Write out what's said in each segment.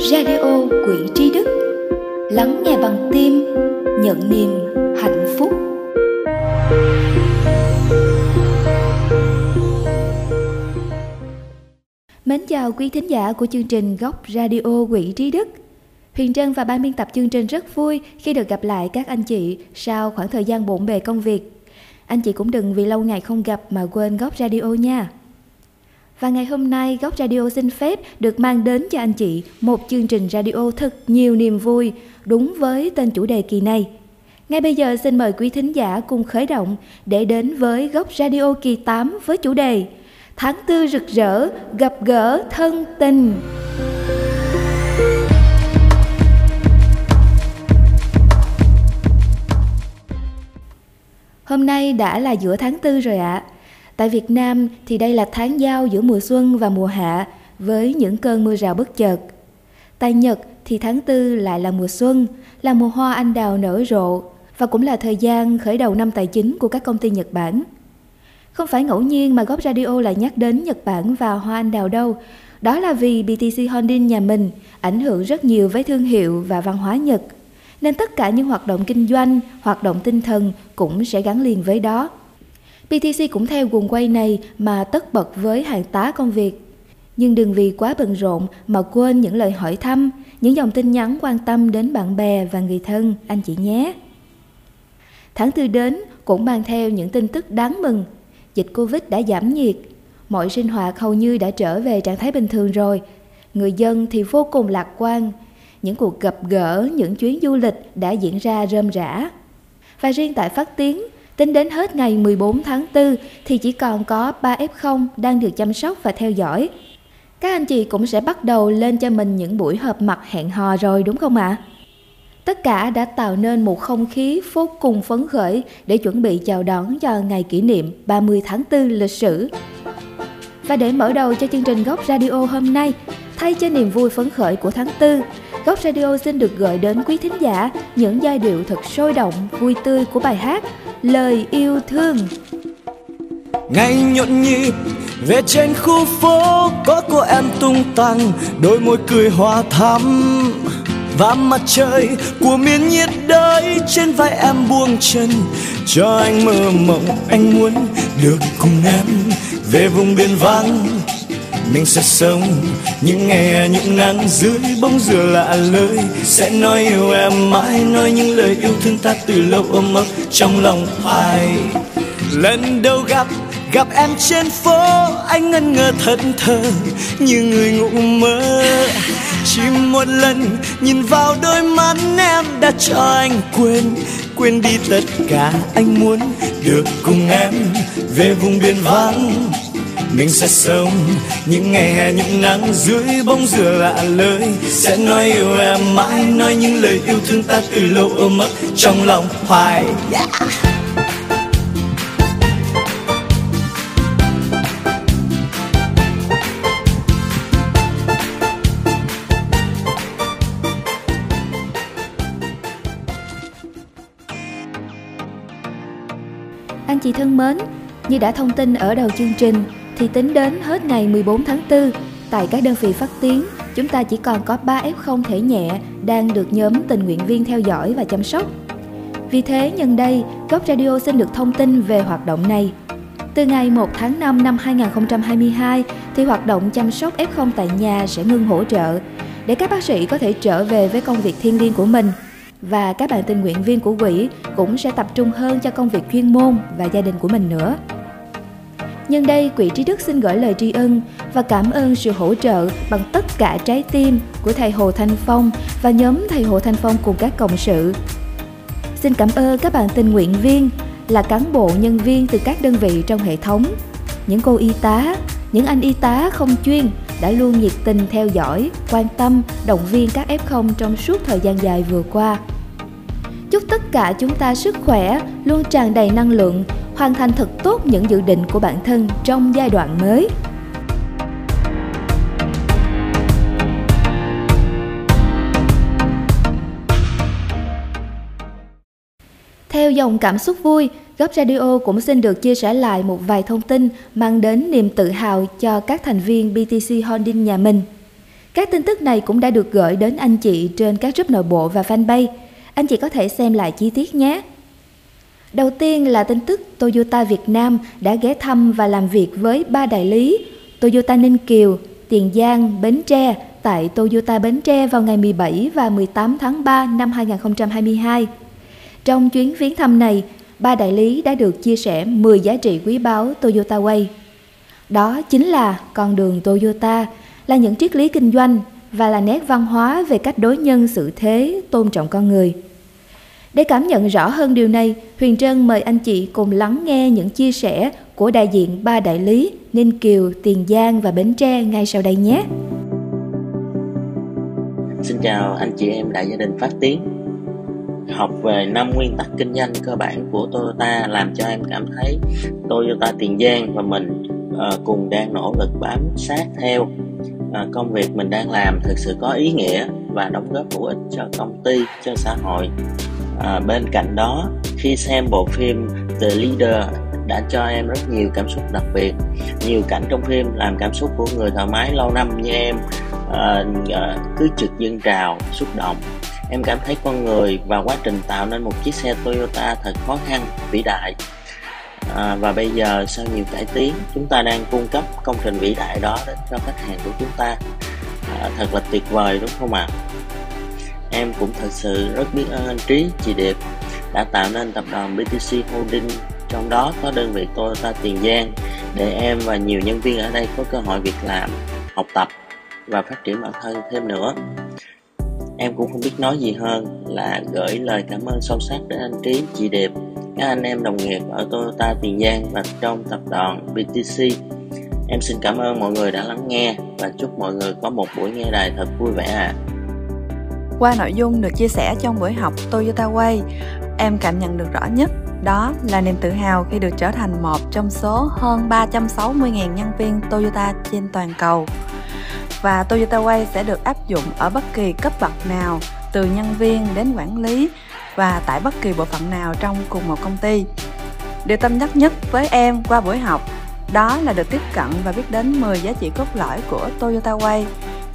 Radio Quỹ Tri Đức Lắng nghe bằng tim, Nhận niềm hạnh phúc Mến chào quý thính giả của chương trình Góc Radio Quỹ Trí Đức Huyền Trân và ban biên tập chương trình rất vui khi được gặp lại các anh chị sau khoảng thời gian bộn bề công việc. Anh chị cũng đừng vì lâu ngày không gặp mà quên Góc Radio nha. Và ngày hôm nay Góc Radio xin phép được mang đến cho anh chị một chương trình radio thật nhiều niềm vui đúng với tên chủ đề kỳ này. Ngay bây giờ xin mời quý thính giả cùng khởi động để đến với Góc Radio kỳ 8 với chủ đề Tháng tư rực rỡ, gặp gỡ thân tình. Hôm nay đã là giữa tháng tư rồi ạ. À. Tại Việt Nam thì đây là tháng giao giữa mùa xuân và mùa hạ với những cơn mưa rào bất chợt. Tại Nhật thì tháng tư lại là mùa xuân, là mùa hoa anh đào nở rộ và cũng là thời gian khởi đầu năm tài chính của các công ty Nhật Bản. Không phải ngẫu nhiên mà Góc Radio lại nhắc đến Nhật Bản và hoa anh đào đâu. Đó là vì BTC Holding nhà mình ảnh hưởng rất nhiều với thương hiệu và văn hóa Nhật. Nên tất cả những hoạt động kinh doanh, hoạt động tinh thần cũng sẽ gắn liền với đó. PTC cũng theo guồng quay này mà tất bật với hàng tá công việc. Nhưng đừng vì quá bận rộn mà quên những lời hỏi thăm, những dòng tin nhắn quan tâm đến bạn bè và người thân, anh chị nhé. Tháng tư đến cũng mang theo những tin tức đáng mừng. Dịch Covid đã giảm nhiệt, mọi sinh hoạt hầu như đã trở về trạng thái bình thường rồi. Người dân thì vô cùng lạc quan. Những cuộc gặp gỡ, những chuyến du lịch đã diễn ra rơm rã. Và riêng tại Phát Tiến, Tính đến hết ngày 14 tháng 4 thì chỉ còn có 3 F0 đang được chăm sóc và theo dõi. Các anh chị cũng sẽ bắt đầu lên cho mình những buổi họp mặt hẹn hò rồi, đúng không ạ? À? Tất cả đã tạo nên một không khí vô cùng phấn khởi để chuẩn bị chào đón cho ngày kỷ niệm 30 tháng 4 lịch sử. Và để mở đầu cho chương trình Góc Radio hôm nay, thay cho niềm vui phấn khởi của tháng 4, Góc Radio xin được gửi đến quý thính giả những giai điệu thật sôi động, vui tươi của bài hát Lời yêu thương. Ngày nhộn nhịp về trên khu phố có cô em tung tăng đôi môi cười hoa thắm và mặt trời của miền nhiệt đới trên vai em buông chân cho anh mơ mộng anh muốn được cùng em về vùng biển vắng mình sẽ sống. Những ngày những nắng dưới bóng dừa lạ lời sẽ nói yêu em mãi, nói những lời yêu thương ta từ lâu ôm ấp trong lòng ai. Lần đầu gặp gặp em trên phố, anh ngân ngơ thẫn thờ như người ngủ mơ chỉ một lần nhìn vào đôi mắt em đã cho anh quên. Quên đi tất cả anh muốn được cùng em về vùng biển vắng. Mình sẽ sống những ngày hè, những nắng dưới bóng dừa lạ lời. Sẽ nói yêu em mãi, nói những lời yêu thương ta từ lâu ôm ấp trong lòng hoài. Yeah. Chị thân mến, như đã thông tin ở đầu chương trình thì tính đến hết ngày 14 tháng 4, tại các đơn vị phát tiến, chúng ta chỉ còn có 3 F0 thể nhẹ đang được nhóm tình nguyện viên theo dõi và chăm sóc. Vì thế, nhân đây, Góc Radio xin được thông tin về hoạt động này. Từ ngày 1 tháng 5 năm 2022 thì hoạt động chăm sóc F0 tại nhà sẽ ngưng hỗ trợ để các bác sĩ có thể trở về với công việc thiên liêng của mình và các bạn tình nguyện viên của quỹ cũng sẽ tập trung hơn cho công việc chuyên môn và gia đình của mình nữa. Nhân đây, Quỹ Trí Đức xin gửi lời tri ân và cảm ơn sự hỗ trợ bằng tất cả trái tim của thầy Hồ Thanh Phong và nhóm thầy Hồ Thanh Phong cùng các cộng sự. Xin cảm ơn các bạn tình nguyện viên là cán bộ nhân viên từ các đơn vị trong hệ thống, những cô y tá, những anh y tá không chuyên đã luôn nhiệt tình theo dõi, quan tâm, động viên các F0 trong suốt thời gian dài vừa qua. Chúc tất cả chúng ta sức khỏe, luôn tràn đầy năng lượng hoàn thành thật tốt những dự định của bản thân trong giai đoạn mới Theo dòng cảm xúc vui, Góc Radio cũng xin được chia sẻ lại một vài thông tin mang đến niềm tự hào cho các thành viên BTC Holding nhà mình. Các tin tức này cũng đã được gửi đến anh chị trên các group nội bộ và fanpage. Anh chị có thể xem lại chi tiết nhé. Đầu tiên là tin tức Toyota Việt Nam đã ghé thăm và làm việc với ba đại lý Toyota Ninh Kiều, Tiền Giang, Bến Tre tại Toyota Bến Tre vào ngày 17 và 18 tháng 3 năm 2022. Trong chuyến viếng thăm này, ba đại lý đã được chia sẻ 10 giá trị quý báu Toyota Way. Đó chính là con đường Toyota, là những triết lý kinh doanh và là nét văn hóa về cách đối nhân xử thế, tôn trọng con người. Để cảm nhận rõ hơn điều này, Huyền Trân mời anh chị cùng lắng nghe những chia sẻ của đại diện ba đại lý Ninh Kiều, Tiền Giang và Bến Tre ngay sau đây nhé. Xin chào anh chị em đại gia đình Phát Tiến Học về năm nguyên tắc kinh doanh cơ bản của Toyota làm cho em cảm thấy Toyota Tiền Giang và mình uh, cùng đang nỗ lực bám sát theo uh, công việc mình đang làm thực sự có ý nghĩa và đóng góp hữu ích cho công ty, cho xã hội. Uh, bên cạnh đó khi xem bộ phim The Leader đã cho em rất nhiều cảm xúc đặc biệt nhiều cảnh trong phim làm cảm xúc của người thợ máy lâu năm như em uh, uh, cứ trực dân trào xúc động em cảm thấy con người và quá trình tạo nên một chiếc xe Toyota thật khó khăn vĩ đại à, và bây giờ sau nhiều cải tiến chúng ta đang cung cấp công trình vĩ đại đó đến cho khách hàng của chúng ta à, thật là tuyệt vời đúng không ạ à? Em cũng thật sự rất biết ơn anh Trí, chị Điệp đã tạo nên tập đoàn BTC Holding trong đó có đơn vị Toyota Tiền Giang để em và nhiều nhân viên ở đây có cơ hội việc làm, học tập và phát triển bản thân thêm nữa. Em cũng không biết nói gì hơn là gửi lời cảm ơn sâu sắc đến anh Trí, chị Điệp, các anh em đồng nghiệp ở Toyota Tiền Giang và trong tập đoàn BTC. Em xin cảm ơn mọi người đã lắng nghe và chúc mọi người có một buổi nghe đài thật vui vẻ ạ. À. Qua nội dung được chia sẻ trong buổi học Toyota Way, em cảm nhận được rõ nhất đó là niềm tự hào khi được trở thành một trong số hơn 360.000 nhân viên Toyota trên toàn cầu. Và Toyota Way sẽ được áp dụng ở bất kỳ cấp bậc nào, từ nhân viên đến quản lý và tại bất kỳ bộ phận nào trong cùng một công ty. Điều tâm đắc nhất với em qua buổi học đó là được tiếp cận và biết đến 10 giá trị cốt lõi của Toyota Way.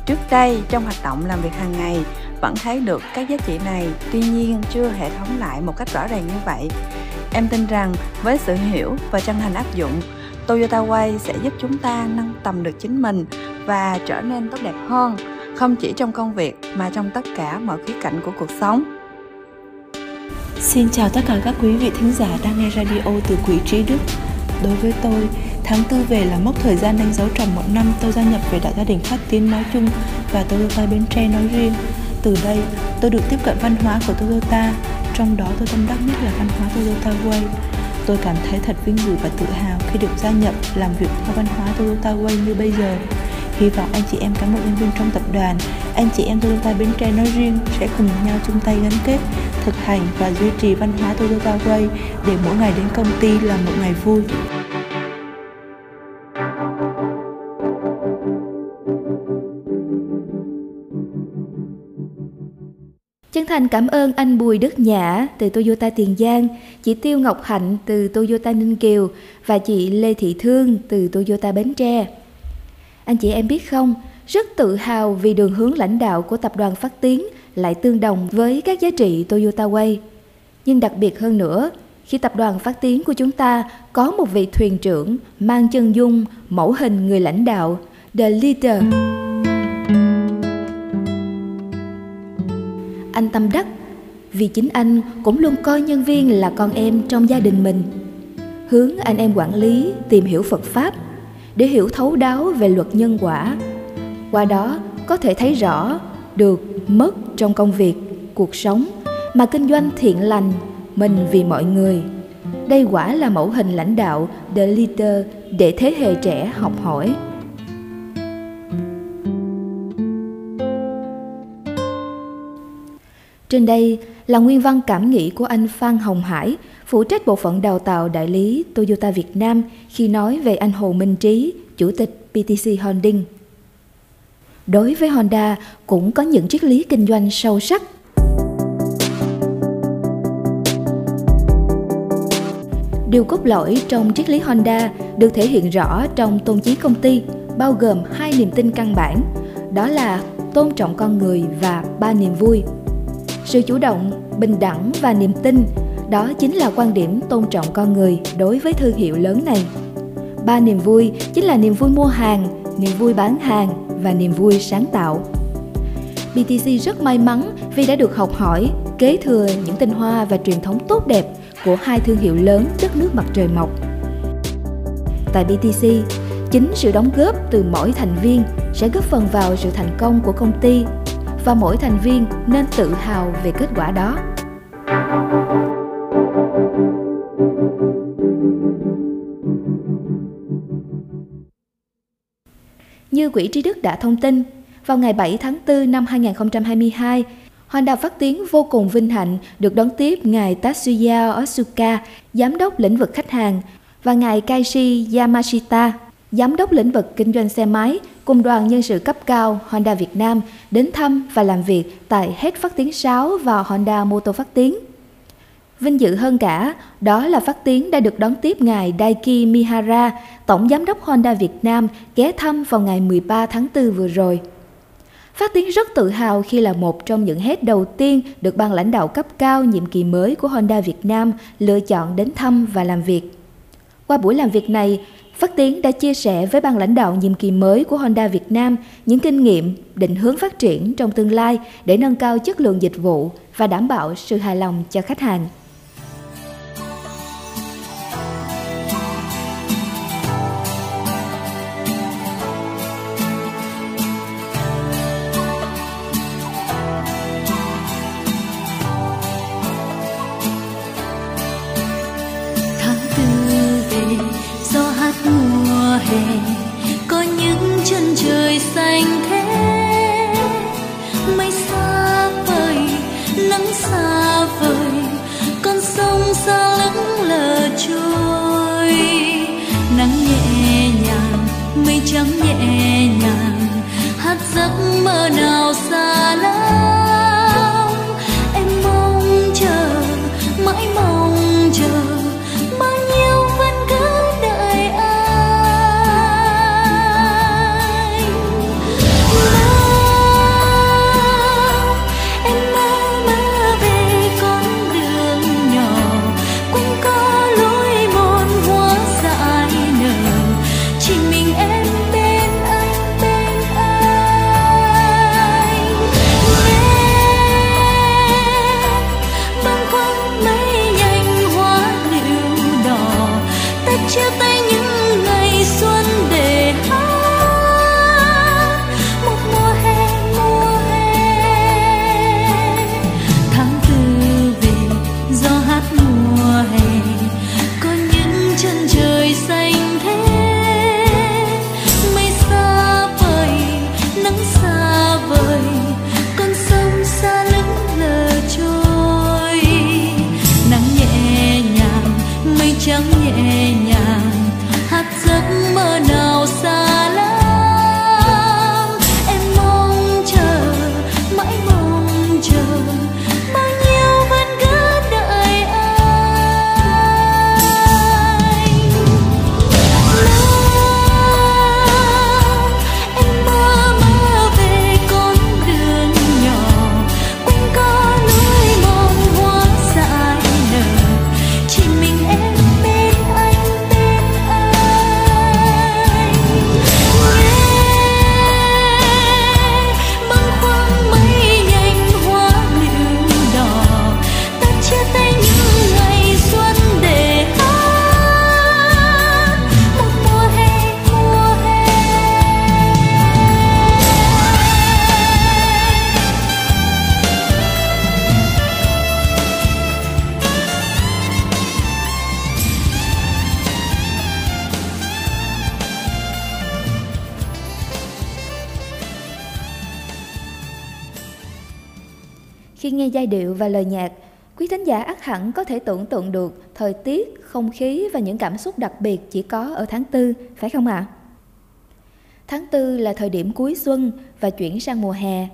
Trước đây, trong hoạt động làm việc hàng ngày, vẫn thấy được các giá trị này tuy nhiên chưa hệ thống lại một cách rõ ràng như vậy em tin rằng với sự hiểu và chân thành áp dụng toyota way sẽ giúp chúng ta nâng tầm được chính mình và trở nên tốt đẹp hơn không chỉ trong công việc mà trong tất cả mọi khía cạnh của cuộc sống Xin chào tất cả các quý vị thính giả đang nghe radio từ Quỹ Trí Đức. Đối với tôi, tháng tư về là mốc thời gian đánh dấu tròn một năm tôi gia nhập về đại gia đình phát tiến nói chung và Toyota Bến Tre nói riêng. Từ đây, tôi được tiếp cận văn hóa của Toyota, trong đó tôi tâm đắc nhất là văn hóa Toyota Way. Tôi cảm thấy thật vinh dự và tự hào khi được gia nhập làm việc theo văn hóa Toyota Way như bây giờ. Hy vọng anh chị em cán bộ nhân viên trong tập đoàn, anh chị em Toyota Bến Tre nói riêng sẽ cùng nhau chung tay gắn kết, thực hành và duy trì văn hóa Toyota Way để mỗi ngày đến công ty là một ngày vui. Chân thành cảm ơn anh Bùi Đức Nhã từ Toyota Tiền Giang, chị Tiêu Ngọc Hạnh từ Toyota Ninh Kiều và chị Lê Thị Thương từ Toyota Bến Tre. Anh chị em biết không, rất tự hào vì đường hướng lãnh đạo của tập đoàn Phát Tiến lại tương đồng với các giá trị Toyota Way. Nhưng đặc biệt hơn nữa, khi tập đoàn Phát Tiến của chúng ta có một vị thuyền trưởng mang chân dung, mẫu hình người lãnh đạo, The Leader. Anh tâm đắc vì chính anh cũng luôn coi nhân viên là con em trong gia đình mình. Hướng anh em quản lý tìm hiểu Phật Pháp để hiểu thấu đáo về luật nhân quả. Qua đó có thể thấy rõ được mất trong công việc, cuộc sống mà kinh doanh thiện lành, mình vì mọi người. Đây quả là mẫu hình lãnh đạo The Leader để thế hệ trẻ học hỏi. Trên đây là nguyên văn cảm nghĩ của anh Phan Hồng Hải, phụ trách bộ phận đào tạo đại lý Toyota Việt Nam khi nói về anh Hồ Minh Trí, chủ tịch PTC Holding. Đối với Honda cũng có những triết lý kinh doanh sâu sắc. Điều cốt lõi trong triết lý Honda được thể hiện rõ trong tôn chí công ty, bao gồm hai niềm tin căn bản. đó là tôn trọng con người và ba niềm vui. Sự chủ động, bình đẳng và niềm tin, đó chính là quan điểm tôn trọng con người đối với thương hiệu lớn này. Ba niềm vui chính là niềm vui mua hàng, niềm vui bán hàng và niềm vui sáng tạo. BTC rất may mắn vì đã được học hỏi, kế thừa những tinh hoa và truyền thống tốt đẹp của hai thương hiệu lớn đất nước mặt trời mọc. Tại BTC, chính sự đóng góp từ mỗi thành viên sẽ góp phần vào sự thành công của công ty và mỗi thành viên nên tự hào về kết quả đó. Như Quỹ Trí Đức đã thông tin, vào ngày 7 tháng 4 năm 2022, Honda phát tiếng vô cùng vinh hạnh được đón tiếp ngài Tatsuya Otsuka, giám đốc lĩnh vực khách hàng, và ngài Kaishi Yamashita, giám đốc lĩnh vực kinh doanh xe máy cùng đoàn nhân sự cấp cao Honda Việt Nam đến thăm và làm việc tại hết phát Tiến 6 và Honda Motor phát Tiến. Vinh dự hơn cả, đó là phát Tiến đã được đón tiếp ngài Daiki Mihara, Tổng Giám đốc Honda Việt Nam, ghé thăm vào ngày 13 tháng 4 vừa rồi. Phát Tiến rất tự hào khi là một trong những Hết đầu tiên được ban lãnh đạo cấp cao nhiệm kỳ mới của Honda Việt Nam lựa chọn đến thăm và làm việc. Qua buổi làm việc này, Phát Tiến đã chia sẻ với ban lãnh đạo nhiệm kỳ mới của Honda Việt Nam những kinh nghiệm, định hướng phát triển trong tương lai để nâng cao chất lượng dịch vụ và đảm bảo sự hài lòng cho khách hàng. Và lời nhạc, quý thính giả ắt hẳn có thể tưởng tượng được thời tiết, không khí và những cảm xúc đặc biệt chỉ có ở tháng tư, phải không ạ? À? Tháng tư là thời điểm cuối xuân và chuyển sang mùa hè.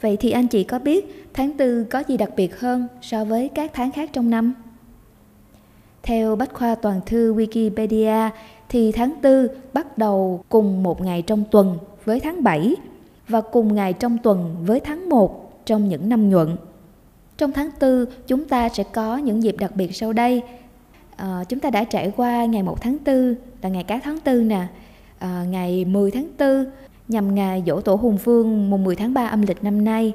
Vậy thì anh chị có biết tháng tư có gì đặc biệt hơn so với các tháng khác trong năm? Theo Bách khoa toàn thư Wikipedia thì tháng tư bắt đầu cùng một ngày trong tuần với tháng 7 và cùng ngày trong tuần với tháng 1 trong những năm nhuận. Trong tháng 4, chúng ta sẽ có những dịp đặc biệt sau đây. À, chúng ta đã trải qua ngày 1 tháng 4 là ngày cá tháng 4 nè, à, ngày 10 tháng 4 nhằm ngày dỗ tổ Hùng Vương mùng 10 tháng 3 âm lịch năm nay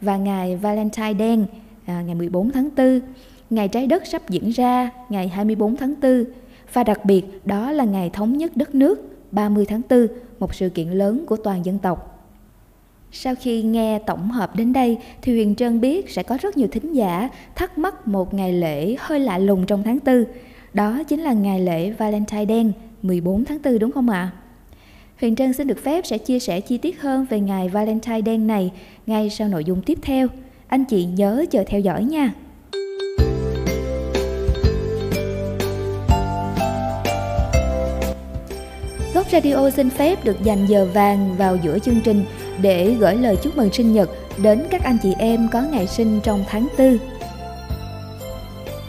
và ờ, ngày Valentine đen à, ngày 14 tháng 4, ngày trái đất sắp diễn ra ngày 24 tháng 4 và đặc biệt đó là ngày thống nhất đất nước 30 tháng 4, một sự kiện lớn của toàn dân tộc. Sau khi nghe tổng hợp đến đây, thì Huyền Trân biết sẽ có rất nhiều thính giả thắc mắc một ngày lễ hơi lạ lùng trong tháng 4. Đó chính là ngày lễ Valentine đen 14 tháng 4 đúng không ạ? Huyền Trân xin được phép sẽ chia sẻ chi tiết hơn về ngày Valentine đen này ngay sau nội dung tiếp theo. Anh chị nhớ chờ theo dõi nha. Góc Radio xin phép được dành giờ vàng vào giữa chương trình để gửi lời chúc mừng sinh nhật đến các anh chị em có ngày sinh trong tháng 4.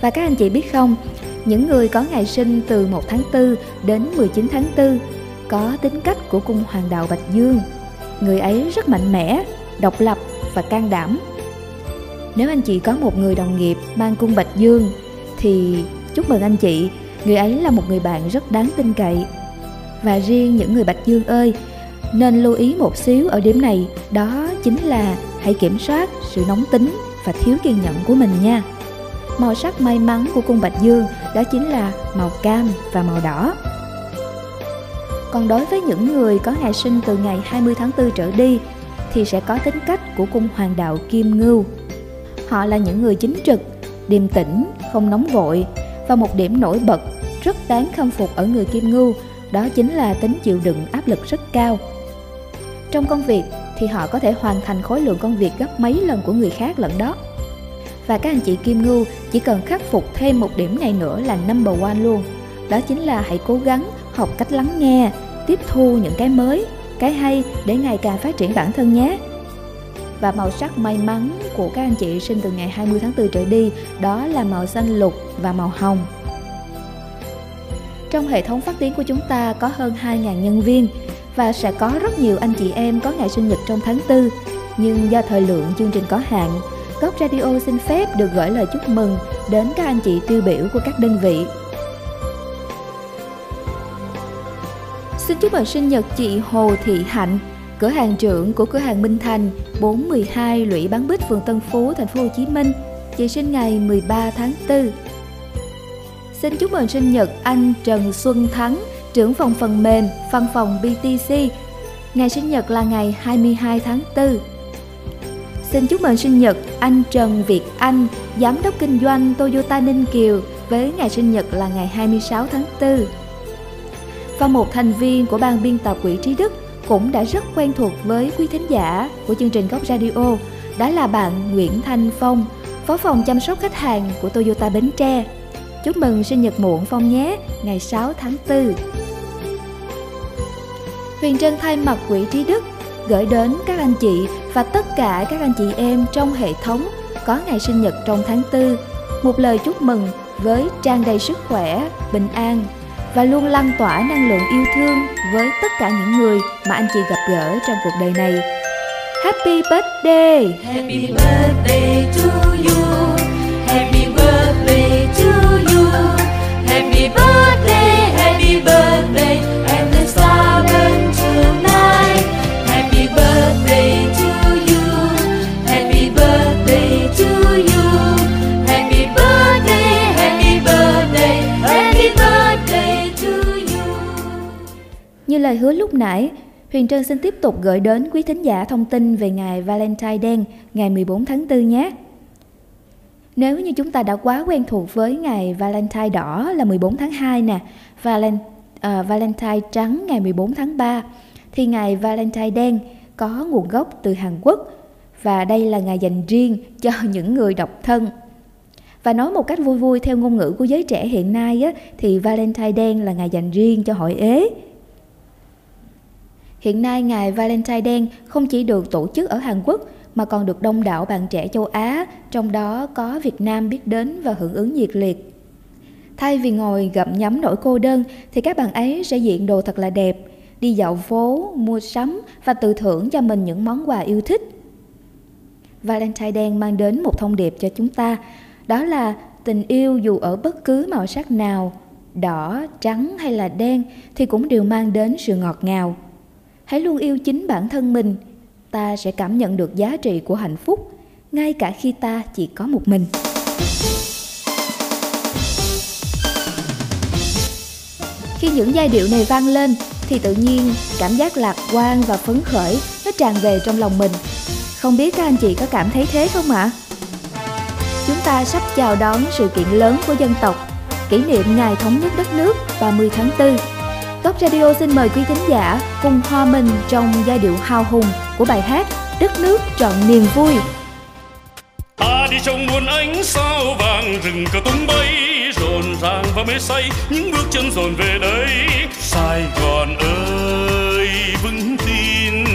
Và các anh chị biết không, những người có ngày sinh từ 1 tháng 4 đến 19 tháng 4 có tính cách của cung hoàng đạo Bạch Dương. Người ấy rất mạnh mẽ, độc lập và can đảm. Nếu anh chị có một người đồng nghiệp mang cung Bạch Dương thì chúc mừng anh chị, người ấy là một người bạn rất đáng tin cậy. Và riêng những người Bạch Dương ơi, nên lưu ý một xíu ở điểm này, đó chính là hãy kiểm soát sự nóng tính và thiếu kiên nhẫn của mình nha. Màu sắc may mắn của cung Bạch Dương đó chính là màu cam và màu đỏ. Còn đối với những người có ngày sinh từ ngày 20 tháng 4 trở đi thì sẽ có tính cách của cung hoàng đạo Kim Ngưu. Họ là những người chính trực, điềm tĩnh, không nóng vội và một điểm nổi bật rất đáng khâm phục ở người Kim Ngưu đó chính là tính chịu đựng áp lực rất cao. Trong công việc thì họ có thể hoàn thành khối lượng công việc gấp mấy lần của người khác lẫn đó. Và các anh chị Kim Ngưu chỉ cần khắc phục thêm một điểm này nữa là number one luôn. Đó chính là hãy cố gắng học cách lắng nghe, tiếp thu những cái mới, cái hay để ngày càng phát triển bản thân nhé. Và màu sắc may mắn của các anh chị sinh từ ngày 20 tháng 4 trở đi đó là màu xanh lục và màu hồng. Trong hệ thống phát tiếng của chúng ta có hơn 2.000 nhân viên và sẽ có rất nhiều anh chị em có ngày sinh nhật trong tháng 4. Nhưng do thời lượng chương trình có hạn, Góc Radio xin phép được gửi lời chúc mừng đến các anh chị tiêu biểu của các đơn vị. Xin chúc mừng sinh nhật chị Hồ Thị Hạnh, cửa hàng trưởng của cửa hàng Minh Thành, 412 Lũy Bán Bích, phường Tân Phú, thành phố Hồ Chí Minh. Chị sinh ngày 13 tháng 4. Xin chúc mừng sinh nhật anh Trần Xuân Thắng, trưởng phòng phần mềm, văn phòng BTC. Ngày sinh nhật là ngày 22 tháng 4. Xin chúc mừng sinh nhật anh Trần Việt Anh, giám đốc kinh doanh Toyota Ninh Kiều với ngày sinh nhật là ngày 26 tháng 4. Và một thành viên của ban biên tập Quỹ Trí Đức cũng đã rất quen thuộc với quý thính giả của chương trình Góc Radio, đó là bạn Nguyễn Thanh Phong, phó phòng chăm sóc khách hàng của Toyota Bến Tre. Chúc mừng sinh nhật muộn Phong nhé, ngày 6 tháng 4. Huyền Trân thay mặt Quỹ Trí Đức gửi đến các anh chị và tất cả các anh chị em trong hệ thống có ngày sinh nhật trong tháng 4 một lời chúc mừng với trang đầy sức khỏe, bình an và luôn lan tỏa năng lượng yêu thương với tất cả những người mà anh chị gặp gỡ trong cuộc đời này. Happy birthday! Happy birthday to you. Happy birthday to you. Happy birthday, happy birthday, lời hứa lúc nãy, Huyền Trân xin tiếp tục gửi đến quý thính giả thông tin về ngày Valentine đen ngày 14 tháng 4 nhé. Nếu như chúng ta đã quá quen thuộc với ngày Valentine đỏ là 14 tháng 2 nè, Valen, uh, Valentine trắng ngày 14 tháng 3, thì ngày Valentine đen có nguồn gốc từ Hàn Quốc và đây là ngày dành riêng cho những người độc thân. Và nói một cách vui vui theo ngôn ngữ của giới trẻ hiện nay á, thì Valentine đen là ngày dành riêng cho hội ế. Hiện nay ngày Valentine đen không chỉ được tổ chức ở Hàn Quốc mà còn được đông đảo bạn trẻ châu Á, trong đó có Việt Nam biết đến và hưởng ứng nhiệt liệt. Thay vì ngồi gặm nhấm nỗi cô đơn thì các bạn ấy sẽ diện đồ thật là đẹp, đi dạo phố, mua sắm và tự thưởng cho mình những món quà yêu thích. Valentine đen mang đến một thông điệp cho chúng ta, đó là tình yêu dù ở bất cứ màu sắc nào, đỏ, trắng hay là đen thì cũng đều mang đến sự ngọt ngào. Hãy luôn yêu chính bản thân mình, ta sẽ cảm nhận được giá trị của hạnh phúc ngay cả khi ta chỉ có một mình. Khi những giai điệu này vang lên thì tự nhiên cảm giác lạc quan và phấn khởi nó tràn về trong lòng mình. Không biết các anh chị có cảm thấy thế không ạ? À? Chúng ta sắp chào đón sự kiện lớn của dân tộc, kỷ niệm ngày thống nhất đất nước 30 tháng 4. Top Radio xin mời quý thính giả cùng hòa mình trong giai điệu hào hùng của bài hát Đất nước trọn niềm vui. Ta đi trong muôn ánh sao vàng, rừng cờ tung bay, rộn ràng và mê say, những bước chân dồn về đây Sài Gòn ơi, vững tin,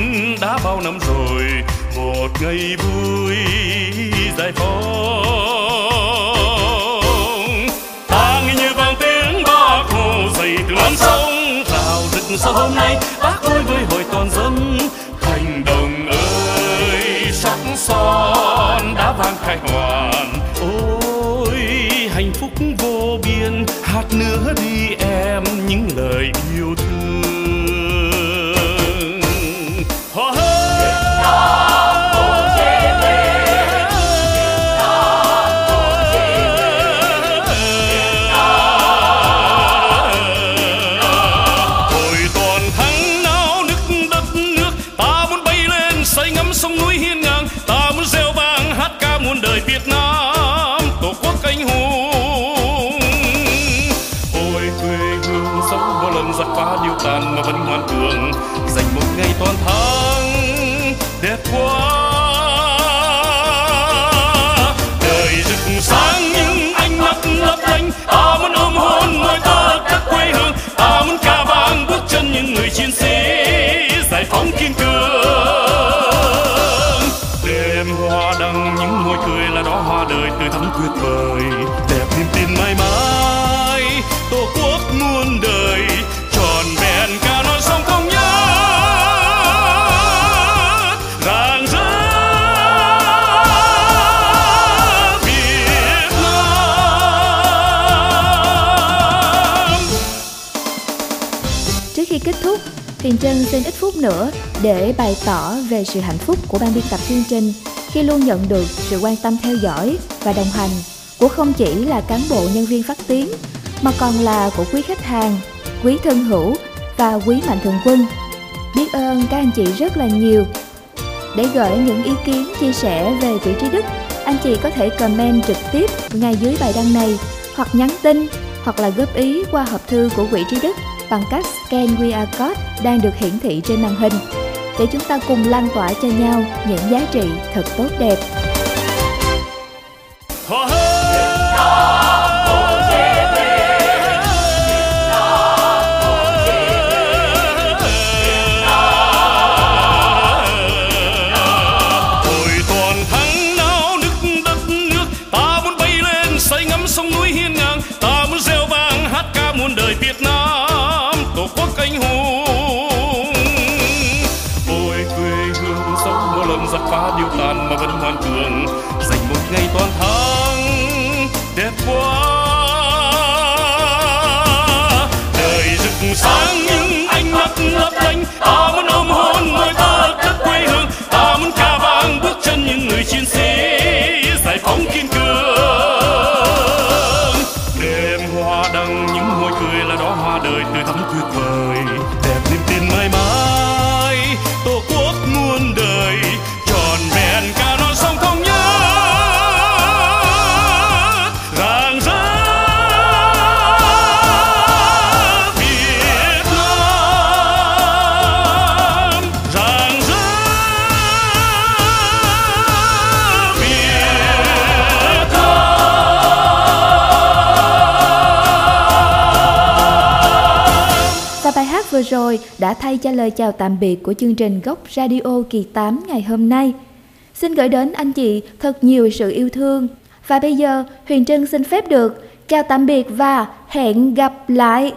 đã bao năm rồi, một ngày vui, giải phóng Sau sao hôm nay bác ơi với hội toàn dân? Thành đồng ơi, sắc son đã vang khai hoàn. Ôi, hạnh phúc vô biên, hát nữa đi em những lời yêu thương. Tuyệt vời đẹp niềm tin mãi mãi. Tổ quốc muôn đời tròn vẹn cả non sông thống nhất rạng rỡ Việt Nam. Trước khi kết thúc, Huyền Trân xin ít phút nữa để bày tỏ về sự hạnh phúc của ban biên tập chương trình khi luôn nhận được sự quan tâm theo dõi và đồng hành của không chỉ là cán bộ nhân viên phát tiếng mà còn là của quý khách hàng, quý thân hữu và quý mạnh thường quân. Biết ơn các anh chị rất là nhiều. Để gửi những ý kiến chia sẻ về vị trí đức, anh chị có thể comment trực tiếp ngay dưới bài đăng này hoặc nhắn tin hoặc là góp ý qua hộp thư của quỹ trí đức bằng cách scan QR code đang được hiển thị trên màn hình để chúng ta cùng lan tỏa cho nhau những giá trị thật tốt đẹp. Hoa môi cười là đó hoa đời tươi thắm tuyệt vời đẹp niềm tin mãi mãi, tổ quốc muôn đời. Rồi đã thay cho lời chào tạm biệt của chương trình Gốc Radio kỳ 8 ngày hôm nay. Xin gửi đến anh chị thật nhiều sự yêu thương. Và bây giờ, Huyền Trân xin phép được chào tạm biệt và hẹn gặp lại.